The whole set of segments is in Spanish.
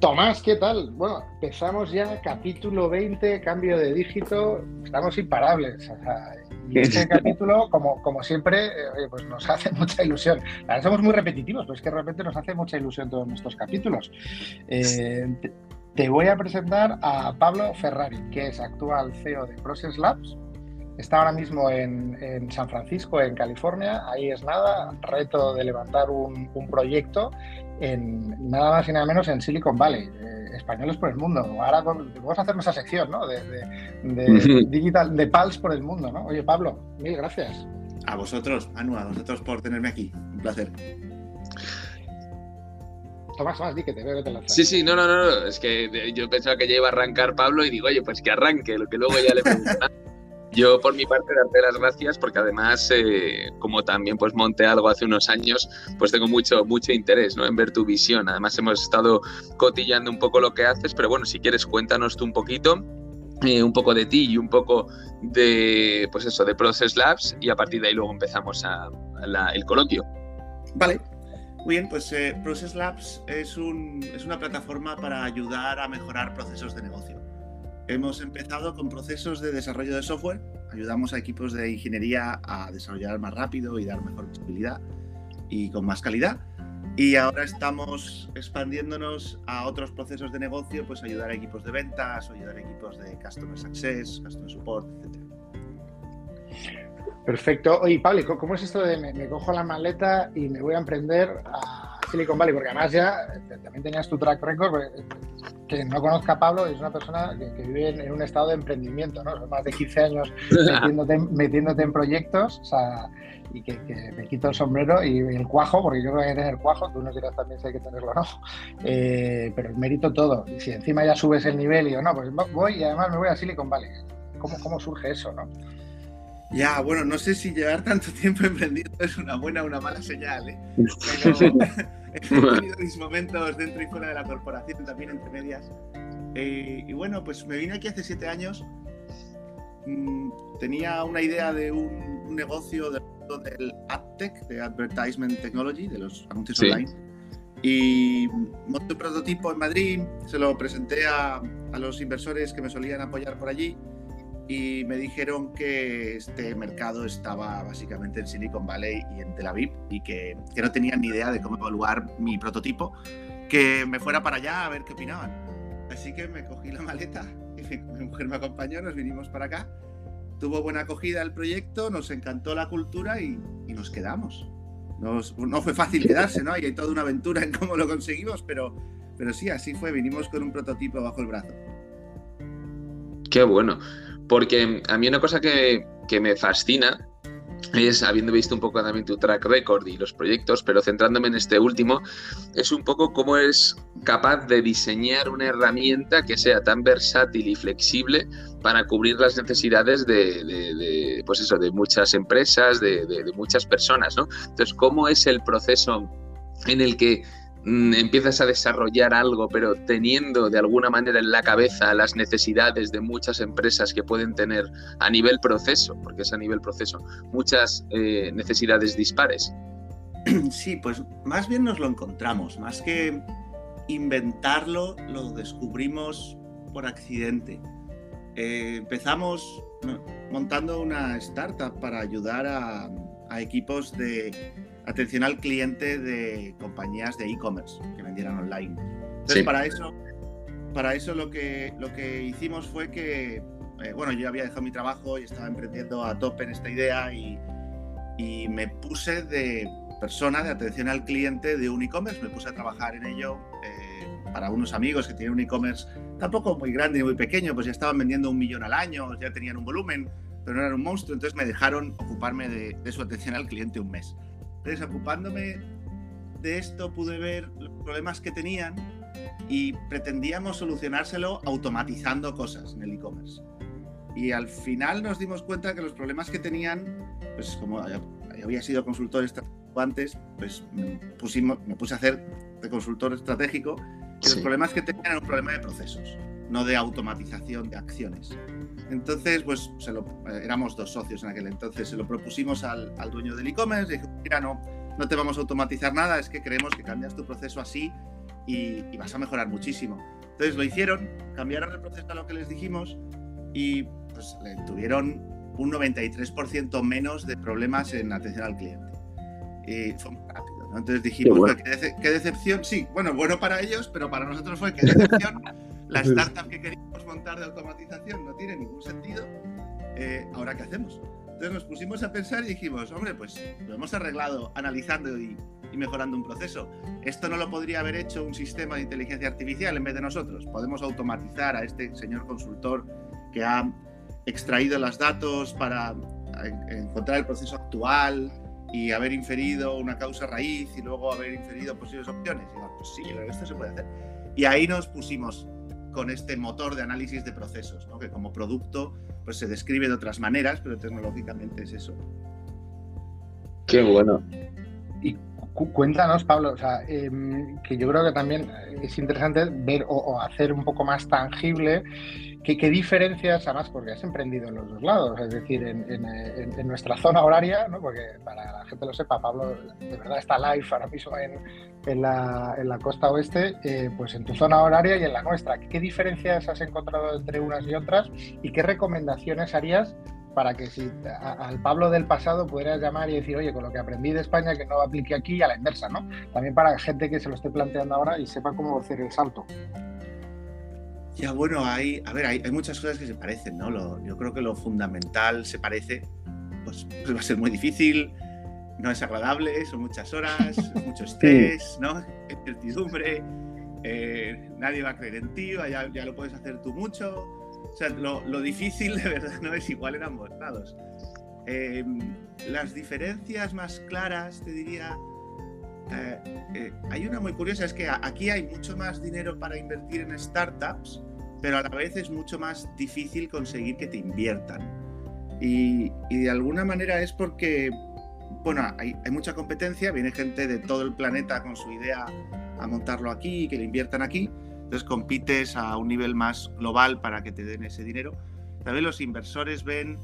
Tomás, ¿qué tal? Bueno, empezamos ya capítulo 20, cambio de dígito, estamos imparables. y este capítulo, como, como siempre, eh, pues nos hace mucha ilusión. somos muy repetitivos, pero es que de repente nos hace mucha ilusión todos nuestros capítulos. Eh, te voy a presentar a Pablo Ferrari, que es actual CEO de Process Labs. Está ahora mismo en, San Francisco, en California. Ahí es nada, reto de levantar un, proyecto en nada más y nada menos en Silicon Valley. Eh, españoles por el mundo. Ahora vamos a hacer nuestra sección ¿no? de, de, digital, de Pals por el mundo. ¿no? Oye, Pablo, mil gracias. A vosotros, Anu, a vosotros por tenerme aquí. Un placer. Tomás, más, di que te veo que te lanzas. Sí, sí, no, no, no, es que yo pensaba que ya iba a arrancar Pablo y digo, oye, pues que arranque, lo que luego ya le preguntan. Yo por mi parte darte las gracias porque además eh, como también pues monté algo hace unos años pues tengo mucho mucho interés ¿no? en ver tu visión. Además hemos estado cotillando un poco lo que haces, pero bueno si quieres cuéntanos tú un poquito eh, un poco de ti y un poco de pues eso de Process Labs y a partir de ahí luego empezamos a, el coloquio. Vale, muy bien, pues eh, Process Labs es, un, es, una plataforma para ayudar a mejorar procesos de negocio. Hemos empezado con procesos de desarrollo de software, ayudamos a equipos de ingeniería a desarrollar más rápido y dar mejor visibilidad y con más calidad. Y ahora estamos expandiéndonos a otros procesos de negocio, pues ayudar a equipos de ventas, ayudar a equipos de Customer Success, Customer Support, etc. Perfecto. Oye, Pablo, ¿cómo es esto de me, cojo la maleta y me voy a emprender a Silicon Valley? Porque además ya también tenías tu track record. Eh, que no conozca a Pablo es una persona que, vive en, un estado de emprendimiento, ¿no? Son más de 15 años metiéndote, en proyectos, o sea, y que, me quito el sombrero y el cuajo, porque yo creo que hay que tener cuajo, tú no dirás también si hay que tenerlo o no, eh, pero el mérito todo. Y si encima ya subes el nivel y yo, no, pues voy y además me voy a Silicon Valley. ¿Cómo, cómo surge eso, no? Ya, bueno, no sé si llevar tanto tiempo emprendiendo es una buena o una mala señal, ¿eh? he tenido mis momentos dentro y fuera de la corporación, también entre medias. Eh, y bueno, pues me vine aquí hace siete años. Mm, tenía una idea de un, negocio del AdTech, de Advertisement Technology, de los anuncios online. Y monté un prototipo en Madrid, se lo presenté a, a los inversores que me solían apoyar por allí y me dijeron que este mercado estaba básicamente en Silicon Valley y en Tel Aviv y que, que, no tenían ni idea de cómo evaluar mi prototipo, que me fuera para allá a ver qué opinaban. Así que me cogí la maleta y mi, mujer me acompañó, nos vinimos para acá. Tuvo buena acogida el proyecto, nos encantó la cultura y, y nos quedamos. Nos, no fue fácil quedarse, ¿no? Y hay toda una aventura en cómo lo conseguimos, pero, pero sí, así fue. Vinimos con un prototipo bajo el brazo. Qué bueno. Porque a mí una cosa que, me fascina es, habiendo visto un poco también tu track record y los proyectos, pero centrándome en este último, es un poco cómo es capaz de diseñar una herramienta que sea tan versátil y flexible para cubrir las necesidades de, pues eso, de muchas empresas, de, de, muchas personas, ¿no? Entonces, ¿cómo es el proceso en el que empiezas a desarrollar algo, pero teniendo de alguna manera en la cabeza las necesidades de muchas empresas que pueden tener a nivel proceso, porque es a nivel proceso, muchas eh, necesidades dispares. Sí, pues más bien nos lo encontramos, más que inventarlo, lo descubrimos por accidente. Eh, empezamos montando una startup para ayudar a equipos de atención al cliente de compañías de e-commerce que vendieran online. Entonces, para eso, para eso lo, que, lo que hicimos fue que, eh, bueno, yo había dejado mi trabajo y estaba emprendiendo a tope en esta idea y, y me puse de persona de atención al cliente de un e-commerce, me puse a trabajar en ello eh, para unos amigos que tienen un e-commerce tampoco muy grande ni muy pequeño, pues ya estaban vendiendo un millón al año, ya tenían un volumen, pero no eran un monstruo, entonces me dejaron ocuparme de, de su atención al cliente un mes. Entonces, ocupándome de esto, pude ver los problemas que tenían y pretendíamos solucionárselo automatizando cosas en el e-commerce. Y al final nos dimos cuenta que los problemas que tenían, pues como había sido consultor estratégico antes, pues me, pusimos, me puse a hacer de consultor estratégico, y los problemas que tenían eran un problema de procesos, no de automatización de acciones. Entonces, pues eh, éramos dos socios en aquel entonces, se lo propusimos al, dueño del e-commerce, dijo, mira, no, no te vamos a automatizar nada, es que creemos que cambias tu proceso así y, vas a mejorar muchísimo. Entonces lo hicieron, cambiaron el proceso a lo que les dijimos y pues tuvieron un 93% menos de problemas en atención al cliente. Y fue muy rápido. Entonces dijimos, qué, decepción, sí, bueno, bueno para ellos, pero para nosotros fue qué decepción. La startup que queríamos montar de automatización no tiene ningún sentido. Eh, ¿Ahora qué hacemos? Entonces nos pusimos a pensar y dijimos, hombre, pues lo hemos arreglado analizando y, mejorando un proceso. Esto no lo podría haber hecho un sistema de inteligencia artificial en vez de nosotros. Podemos automatizar a este señor consultor que ha extraído los datos para encontrar el proceso actual y haber inferido una causa raíz y luego haber inferido posibles opciones. Y pues sí, esto se puede hacer. Y ahí nos pusimos con este motor de análisis de procesos, ¿no? que como producto pues se describe de otras maneras, pero tecnológicamente es eso. Qué bueno. Y cuéntanos, Pablo, o sea, em, que yo creo que también es interesante ver o, hacer un poco más tangible qué, diferencias, además, porque has emprendido en los dos lados, es decir, en, nuestra zona horaria, ¿no? porque para la gente lo sepa, Pablo de verdad está live ahora mismo en, la, costa oeste, eh, pues en tu zona horaria y en la nuestra. ¿Qué diferencias has encontrado entre unas y otras y qué recomendaciones harías para que si al Pablo del pasado pudieras llamar y decir, oye, con lo que aprendí de España que no aplique aquí a la inversa, ¿no? También para gente que se lo esté planteando ahora y sepa cómo hacer el salto. Ya, bueno, hay, a ver, hay, muchas cosas que se parecen, ¿no? yo creo que lo fundamental se parece, pues, pues, va a ser muy difícil, no es agradable, son muchas horas, mucho estrés, ¿no? Incertidumbre, eh, nadie va a creer en ti, ya, ya lo puedes hacer tú mucho o sea, lo, difícil de verdad no es igual en ambos lados. Em, las diferencias más claras, te diría, eh, eh, hay una muy curiosa, es que aquí hay mucho más dinero para invertir en startups, pero a la vez es mucho más difícil conseguir que te inviertan. Y, de alguna manera es porque, bueno, hay, mucha competencia, viene gente de todo el planeta con su idea a montarlo aquí, que le inviertan aquí, entonces compites a un nivel más global para que te den ese dinero. También los inversores ven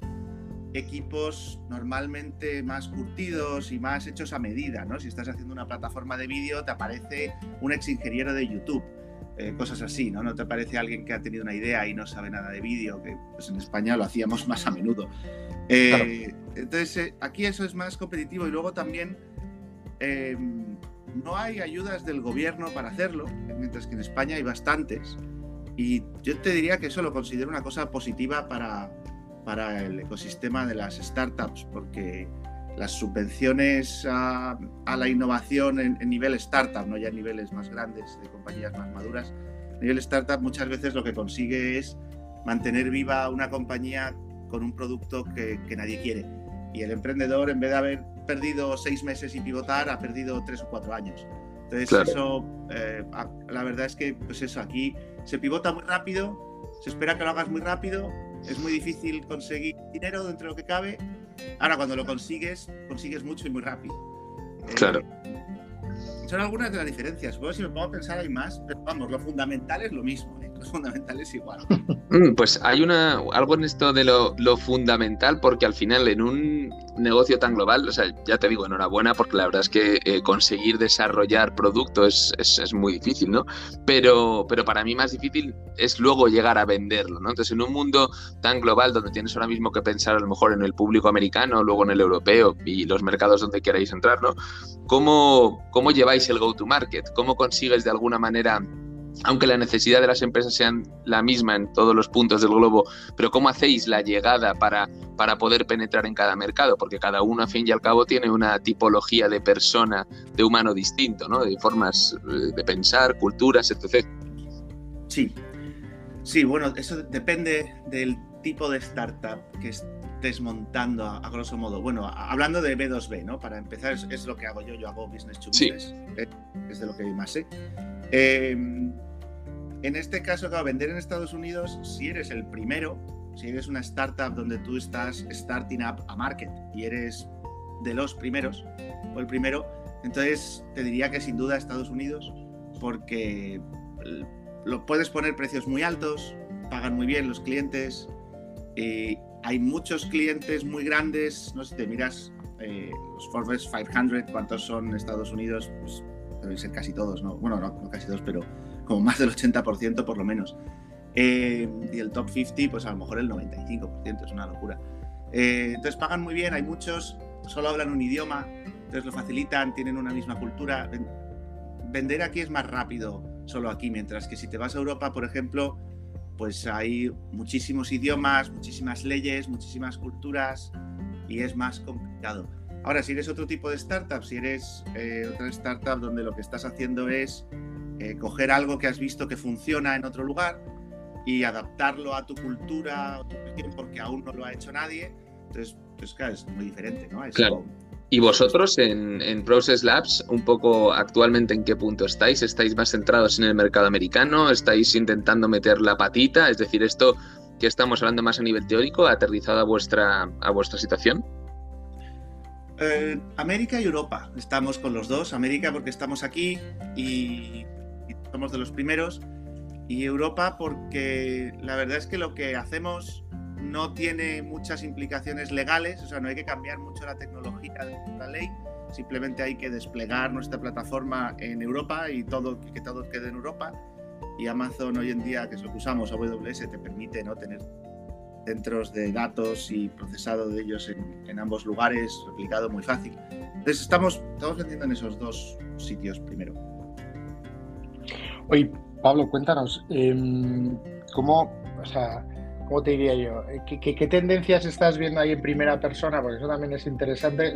equipos normalmente más curtidos y más hechos a medida, ¿no? Si estás haciendo una plataforma de vídeo, te aparece un ex ingeniero de YouTube, eh, cosas así, ¿no? No te aparece alguien que ha tenido una idea y no sabe nada de vídeo, que pues en España lo hacíamos más a menudo. Eh, entonces, eh, aquí eso es más competitivo y luego también em, no hay ayudas del gobierno para hacerlo, mientras que en España hay bastantes. Y yo te diría que eso lo considero una cosa positiva para, para el ecosistema de las startups, porque las subvenciones a, la innovación en, nivel startup, no ya en niveles más grandes de compañías más maduras, a nivel startup muchas veces lo que consigue es mantener viva una compañía con un producto que, que nadie quiere. Y el emprendedor, en vez de haber perdido seis meses y pivotar, ha perdido tres o cuatro años. Entonces, eso, eh, la verdad es que, pues eso, aquí se pivota muy rápido, se espera que lo hagas muy rápido, es muy difícil conseguir dinero dentro de lo que cabe. Ahora, cuando lo consigues, consigues mucho y muy rápido. Claro. Eh, son algunas de las diferencias. Bueno, si me pongo a pensar hay más, pero vamos, lo fundamental es lo mismo, ¿eh? fundamental es igual. Mm, pues hay una algo en esto de lo, fundamental, porque al final en un negocio tan global, o sea, ya te digo, enhorabuena, porque la verdad es que eh, conseguir desarrollar producto es, es, muy difícil, ¿no? Pero, pero para mí más difícil es luego llegar a venderlo, ¿no? Entonces, en un mundo tan global donde tienes ahora mismo que pensar a lo mejor en el público americano, luego en el europeo y los mercados donde queráis entrar, ¿no? ¿Cómo, cómo lleváis el go-to-market? ¿Cómo consigues de alguna manera aunque la necesidad de las empresas sean la misma en todos los puntos del globo, pero ¿cómo hacéis la llegada para, para poder penetrar en cada mercado? Porque cada uno, a fin y al cabo, tiene una tipología de persona, de humano distinto, ¿no? De formas eh, de pensar, culturas, etc. Sí, sí, bueno, eso depende del tipo de startup que estés montando a, grosso modo. Bueno, hablando de B2B, ¿no? Para empezar, es, lo que hago yo, yo hago business to business, eh, es de lo que más sé. Em, en este caso, claro, vender en Estados Unidos, si eres el primero, si eres una startup donde tú estás starting up a market y eres de los primeros o el primero, entonces te diría que sin duda Estados Unidos, porque lo puedes poner precios muy altos, pagan muy bien los clientes, eh, hay muchos clientes muy grandes, no sé si te miras eh, los Forbes 500, cuántos son Estados Unidos, pues deben ser casi todos, ¿no? Bueno, no, casi todos, pero como más del 80% por lo menos. Eh, y el top 50, pues a lo mejor el 95%, es una locura. Eh, entonces pagan muy bien, hay muchos, solo hablan un idioma, entonces lo facilitan, tienen una misma cultura. Vender aquí es más rápido solo aquí, mientras que si te vas a Europa, por ejemplo, pues hay muchísimos idiomas, muchísimas leyes, muchísimas culturas y es más complicado. Ahora, si eres otro tipo de startup, si eres eh, otra startup donde lo que estás haciendo es eh, coger algo que has visto que funciona en otro lugar y adaptarlo a tu cultura porque aún no lo ha hecho nadie, entonces, pues claro, es muy diferente, ¿no? claro. ¿Y vosotros en, en, Process Labs, un poco actualmente en qué punto estáis? ¿Estáis más centrados en el mercado americano? ¿Estáis intentando meter la patita? Es decir, esto que estamos hablando más a nivel teórico, aterrizado a vuestra, a vuestra situación. Eh, América y Europa, estamos con los dos. América porque estamos aquí y, somos de los primeros. Y Europa porque la verdad es que lo que hacemos no tiene muchas implicaciones legales, o sea, no hay que cambiar mucho la tecnología de la ley, simplemente hay que desplegar nuestra plataforma en Europa y todo, que todo quede en Europa. Y Amazon hoy en día, que es lo que usamos, AWS, te permite ¿no? tener centros de datos y procesado de ellos en, ambos lugares, replicado muy fácil. Entonces estamos, estamos vendiendo en esos dos sitios primero. Oye, Pablo, cuéntanos, em, ¿cómo, o sea, ¿cómo te diría yo? Eh, ¿Qué, tendencias estás viendo ahí en primera persona? Porque eso también es interesante.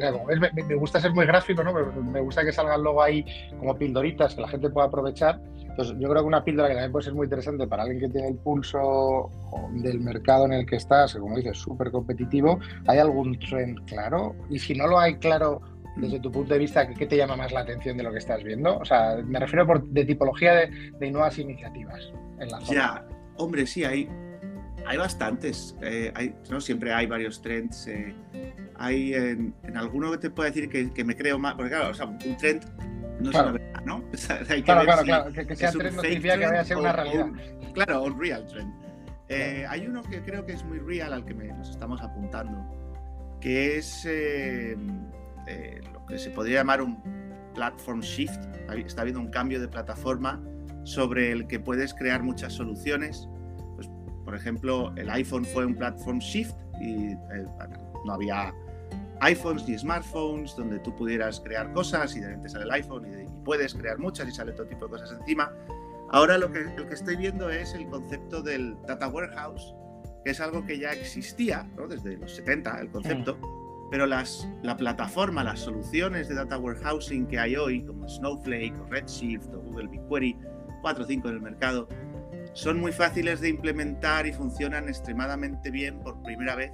me, gusta ser muy gráfico, ¿no? me gusta que salgan luego ahí como pildoritas que la gente pueda aprovechar. Entonces, yo creo que una píldora que también puede ser muy interesante para alguien que tiene el pulso del mercado en el que estás, como dices, súper competitivo, ¿hay algún trend claro? Y si no lo hay claro, desde tu punto de vista, ¿qué te llama más la atención de lo que estás viendo? O sea, me refiero por, de tipología de, nuevas iniciativas en la zona. Ya, hombre, sí, hay, hay bastantes. Eh, hay, ¿no? Siempre hay varios trends. Eh, hay en, alguno que te puedo decir que, que, me creo más, porque claro, o sea, un trend no claro. es una verdad, ¿no? hay que claro, claro, claro, que, sea trend no significa que vaya a ser una realidad. claro, un real trend. Eh, hay uno que creo que es muy real al que nos estamos apuntando, que es eh, eh, lo que se podría llamar un platform shift. Está habiendo un cambio de plataforma sobre el que puedes crear muchas soluciones. Pues, por ejemplo, el iPhone fue un platform shift y no había iPhones ni smartphones donde tú pudieras crear cosas y de repente sale el iPhone y, puedes crear muchas y sale todo tipo de cosas encima. Ahora lo que, lo que estoy viendo es el concepto del data warehouse, que es algo que ya existía desde los 70, el concepto, pero las, la plataforma, las soluciones de data warehousing que hay hoy, como Snowflake o Redshift o Google BigQuery, 4 o 5 en el mercado, son muy fáciles de implementar y funcionan extremadamente bien por primera vez.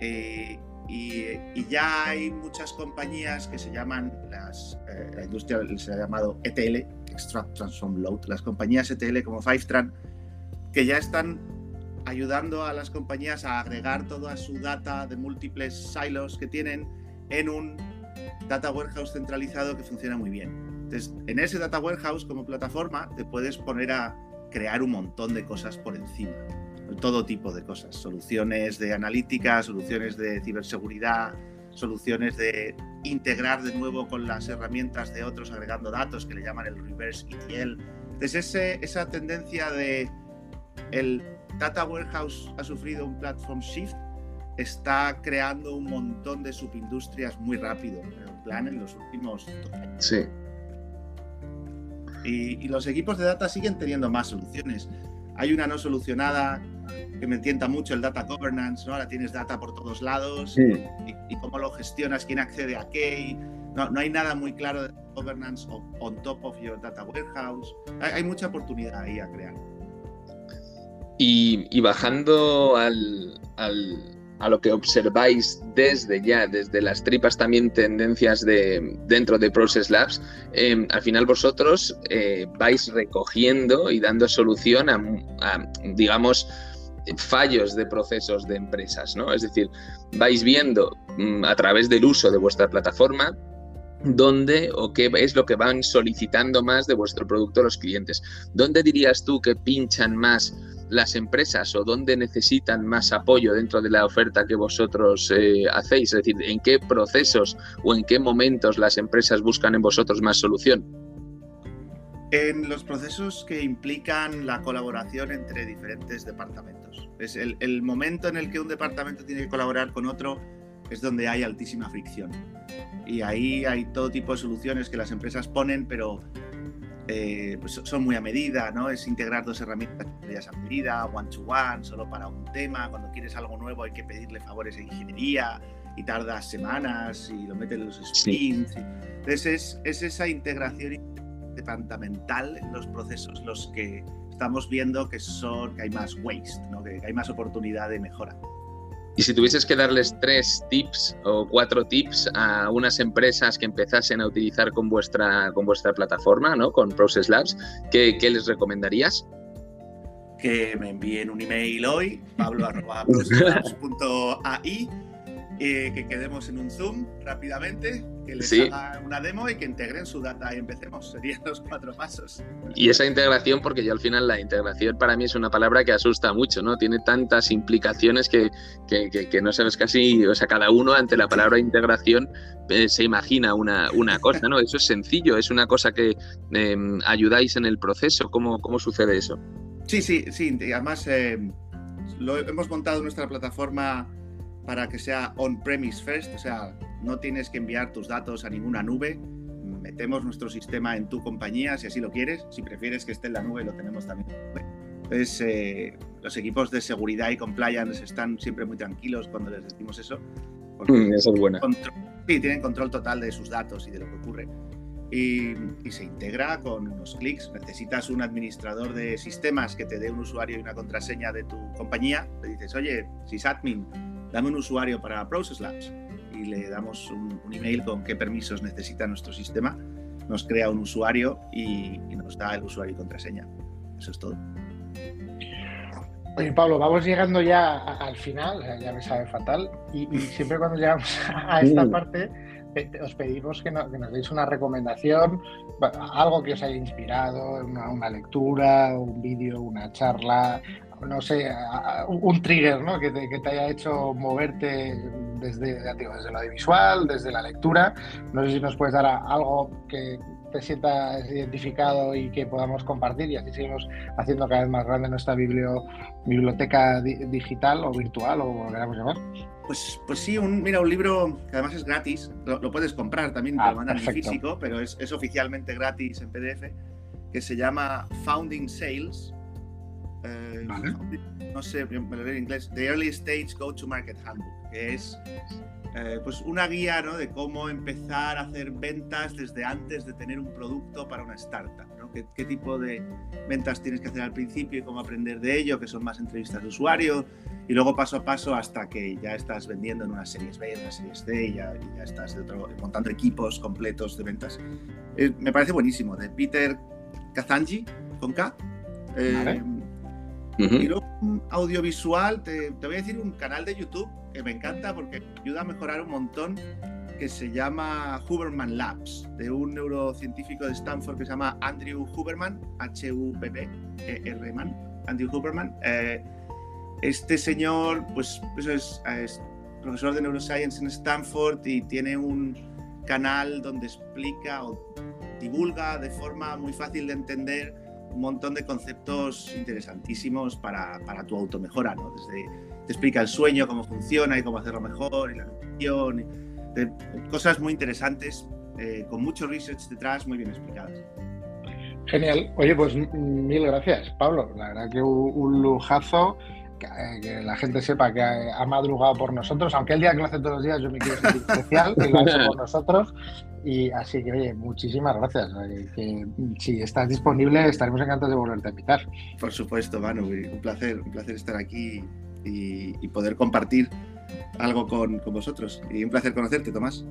Eh, y, ya hay muchas compañías que se llaman, las, eh, la industria se ha llamado ETL, Extract Transform Load, las compañías ETL como Fivetran, que ya están ayudando a las compañías a agregar toda su data de múltiples silos que tienen en un data warehouse centralizado que funciona muy bien. Entonces, en ese data warehouse como plataforma te puedes poner a crear un montón de cosas por encima todo tipo de cosas, soluciones de analítica, soluciones de ciberseguridad, soluciones de integrar de nuevo con las herramientas de otros agregando datos que le llaman el reverse ETL. Entonces esa tendencia de el data warehouse ha sufrido un platform shift está creando un montón de subindustrias muy rápido, en plan en los últimos años. Sí. Y, y los equipos de data siguen teniendo más soluciones. Hay una no solucionada que me tienta mucho el data governance, ¿no? Ahora tienes data por todos lados y, cómo lo gestionas, quién accede a qué. no, no, hay nada muy claro de governance on top of your data warehouse. Hay, mucha oportunidad ahí a crear. Y, bajando al, a lo que observáis desde ya, desde las tripas también tendencias de, dentro de Process Labs, em, al final vosotros eh, vais recogiendo y dando solución a, digamos, fallos de procesos de empresas, ¿no? Es decir, vais viendo mm, a través del uso de vuestra plataforma dónde o qué es lo que van solicitando más de vuestro producto los clientes. ¿Dónde dirías tú que pinchan más las empresas o dónde necesitan más apoyo dentro de la oferta que vosotros eh, hacéis? Es decir, ¿en qué procesos o en qué momentos las empresas buscan en vosotros más solución? En los procesos que implican la colaboración entre diferentes departamentos. Es el, el momento en el que un departamento tiene que colaborar con otro es donde hay altísima fricción. Y ahí hay todo tipo de soluciones que las empresas ponen, pero eh, pues son muy a medida, ¿no? Es integrar dos herramientas a medida, one to one, solo para un tema. Cuando quieres algo nuevo hay que pedirle favores a ingeniería y tardas semanas y lo meten en los sprints. Entonces es, es, esa integración departamental en los procesos los que estamos viendo que son que hay más waste, ¿no? que hay más oportunidad de mejora. Y si tuvieses que darles tres tips o cuatro tips a unas empresas que empezasen a utilizar con vuestra, con vuestra plataforma, ¿no? con Process Labs, ¿qué, qué les recomendarías? Que me envíen un email hoy, pablo.processlabs.ai eh, que quedemos en un Zoom rápidamente, que les haga una demo y que integren su data y empecemos. Serían los cuatro pasos. Y esa integración, porque yo al final la integración para mí es una palabra que asusta mucho, ¿no? Tiene tantas implicaciones que, que, no sabes casi, o sea, cada uno ante la palabra integración eh, se imagina una, una, cosa, ¿no? Eso es sencillo, es una cosa que em, ayudáis en el proceso. ¿Cómo, ¿Cómo sucede eso? Sí, sí, sí. Además, eh, lo hemos montado nuestra plataforma para que sea on-premise first, o sea, no tienes que enviar tus datos a ninguna nube, metemos nuestro sistema en tu compañía si así lo quieres, si prefieres que esté en la nube lo tenemos también Entonces, eh, los equipos de seguridad y compliance están siempre muy tranquilos cuando les decimos eso. Mm, eso es bueno. sí, tienen control total de sus datos y de lo que ocurre. Y, y, se integra con unos clics. Necesitas un administrador de sistemas que te dé un usuario y una contraseña de tu compañía. Le dices, oye, sysadmin, dame un usuario para Process Labs y le damos un, email con qué permisos necesita nuestro sistema, nos crea un usuario y, nos da el usuario y contraseña. Eso es todo. Oye, Pablo, vamos llegando ya al final, ya me sabe fatal, y, siempre cuando llegamos a esta mm. parte os pedimos que, nos deis una recomendación, algo que os haya inspirado, una, una lectura, un vídeo, una charla, no sé, un trigger ¿no? que, te, que te haya hecho moverte desde, desde lo audiovisual, desde la lectura. No sé si nos puedes dar algo que te sientas identificado y que podamos compartir y así seguimos haciendo cada vez más grande nuestra biblioteca digital o virtual o como lo queramos llamar. Pues, pues sí, un, mira, un libro que además es gratis, lo, puedes comprar también, te ah, lo mandan en físico, pero es, es oficialmente gratis en PDF, que se llama Founding Sales, eh, no sé, me lo leo en inglés, The Early Stage Go-to-Market Handbook, que es eh, pues una guía ¿no? de cómo empezar a hacer ventas desde antes de tener un producto para una startup. ¿no? ¿Qué, ¿Qué, tipo de ventas tienes que hacer al principio y cómo aprender de ello, que son más entrevistas de usuario, y luego paso a paso hasta que ya estás vendiendo en una series B, en una series C, y ya, ya estás montando equipos completos de ventas. Eh, me parece buenísimo, de Peter Kazanji, con K. Y luego audiovisual, te, voy a decir un canal de YouTube que me encanta porque ayuda a mejorar un montón, que se llama Huberman Labs, de un neurocientífico de Stanford que se llama Andrew Huberman, H-U-B-B-E-R-Man, Andrew Huberman. Eh, este señor, pues, es, es profesor de neuroscience en Stanford y tiene un canal donde explica o divulga de forma muy fácil de entender un montón de conceptos interesantísimos para, para tu automejora, ¿no? Desde te explica el sueño, cómo funciona y cómo hacerlo mejor, y la nutrición, cosas muy interesantes, eh, con mucho research detrás, muy bien explicadas. Genial. Oye, pues mil gracias, Pablo. La verdad que un lujazo eh, que, la gente sepa que ha, madrugado por nosotros, aunque el día que lo hace todos los días yo me quiero sentir especial, que lo ha hecho por nosotros. Y así que, oye, muchísimas gracias. Que, si estás disponible, estaremos encantados de volverte a invitar. Por supuesto, Manu, un placer, un placer estar aquí y, poder compartir algo con, con vosotros. Y un placer conocerte, Tomás.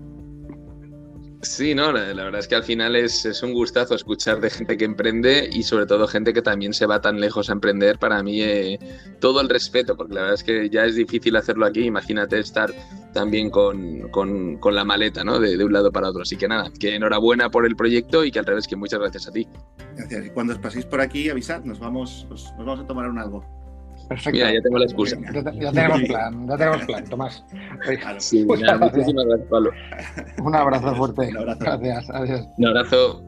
Sí, no, la, verdad es que al final es, un gustazo escuchar de gente que emprende y sobre todo gente que también se va tan lejos a emprender. Para mí, eh, todo el respeto, porque la verdad es que ya es difícil hacerlo aquí. Imagínate estar también con, con, la maleta, ¿no? De, de, un lado para otro. Así que nada, que enhorabuena por el proyecto y que al revés, que muchas gracias a ti. Gracias. Y cuando os paséis por aquí, avisad, nos vamos, nos vamos a tomar un algo. Perfecto. Mira, ya tengo la excusa. Ya, tenemos plan, ya tenemos plan, Tomás. Sí, muchísimas gracias, Pablo. Un abrazo fuerte. Un abrazo. Gracias, adiós. Un abrazo.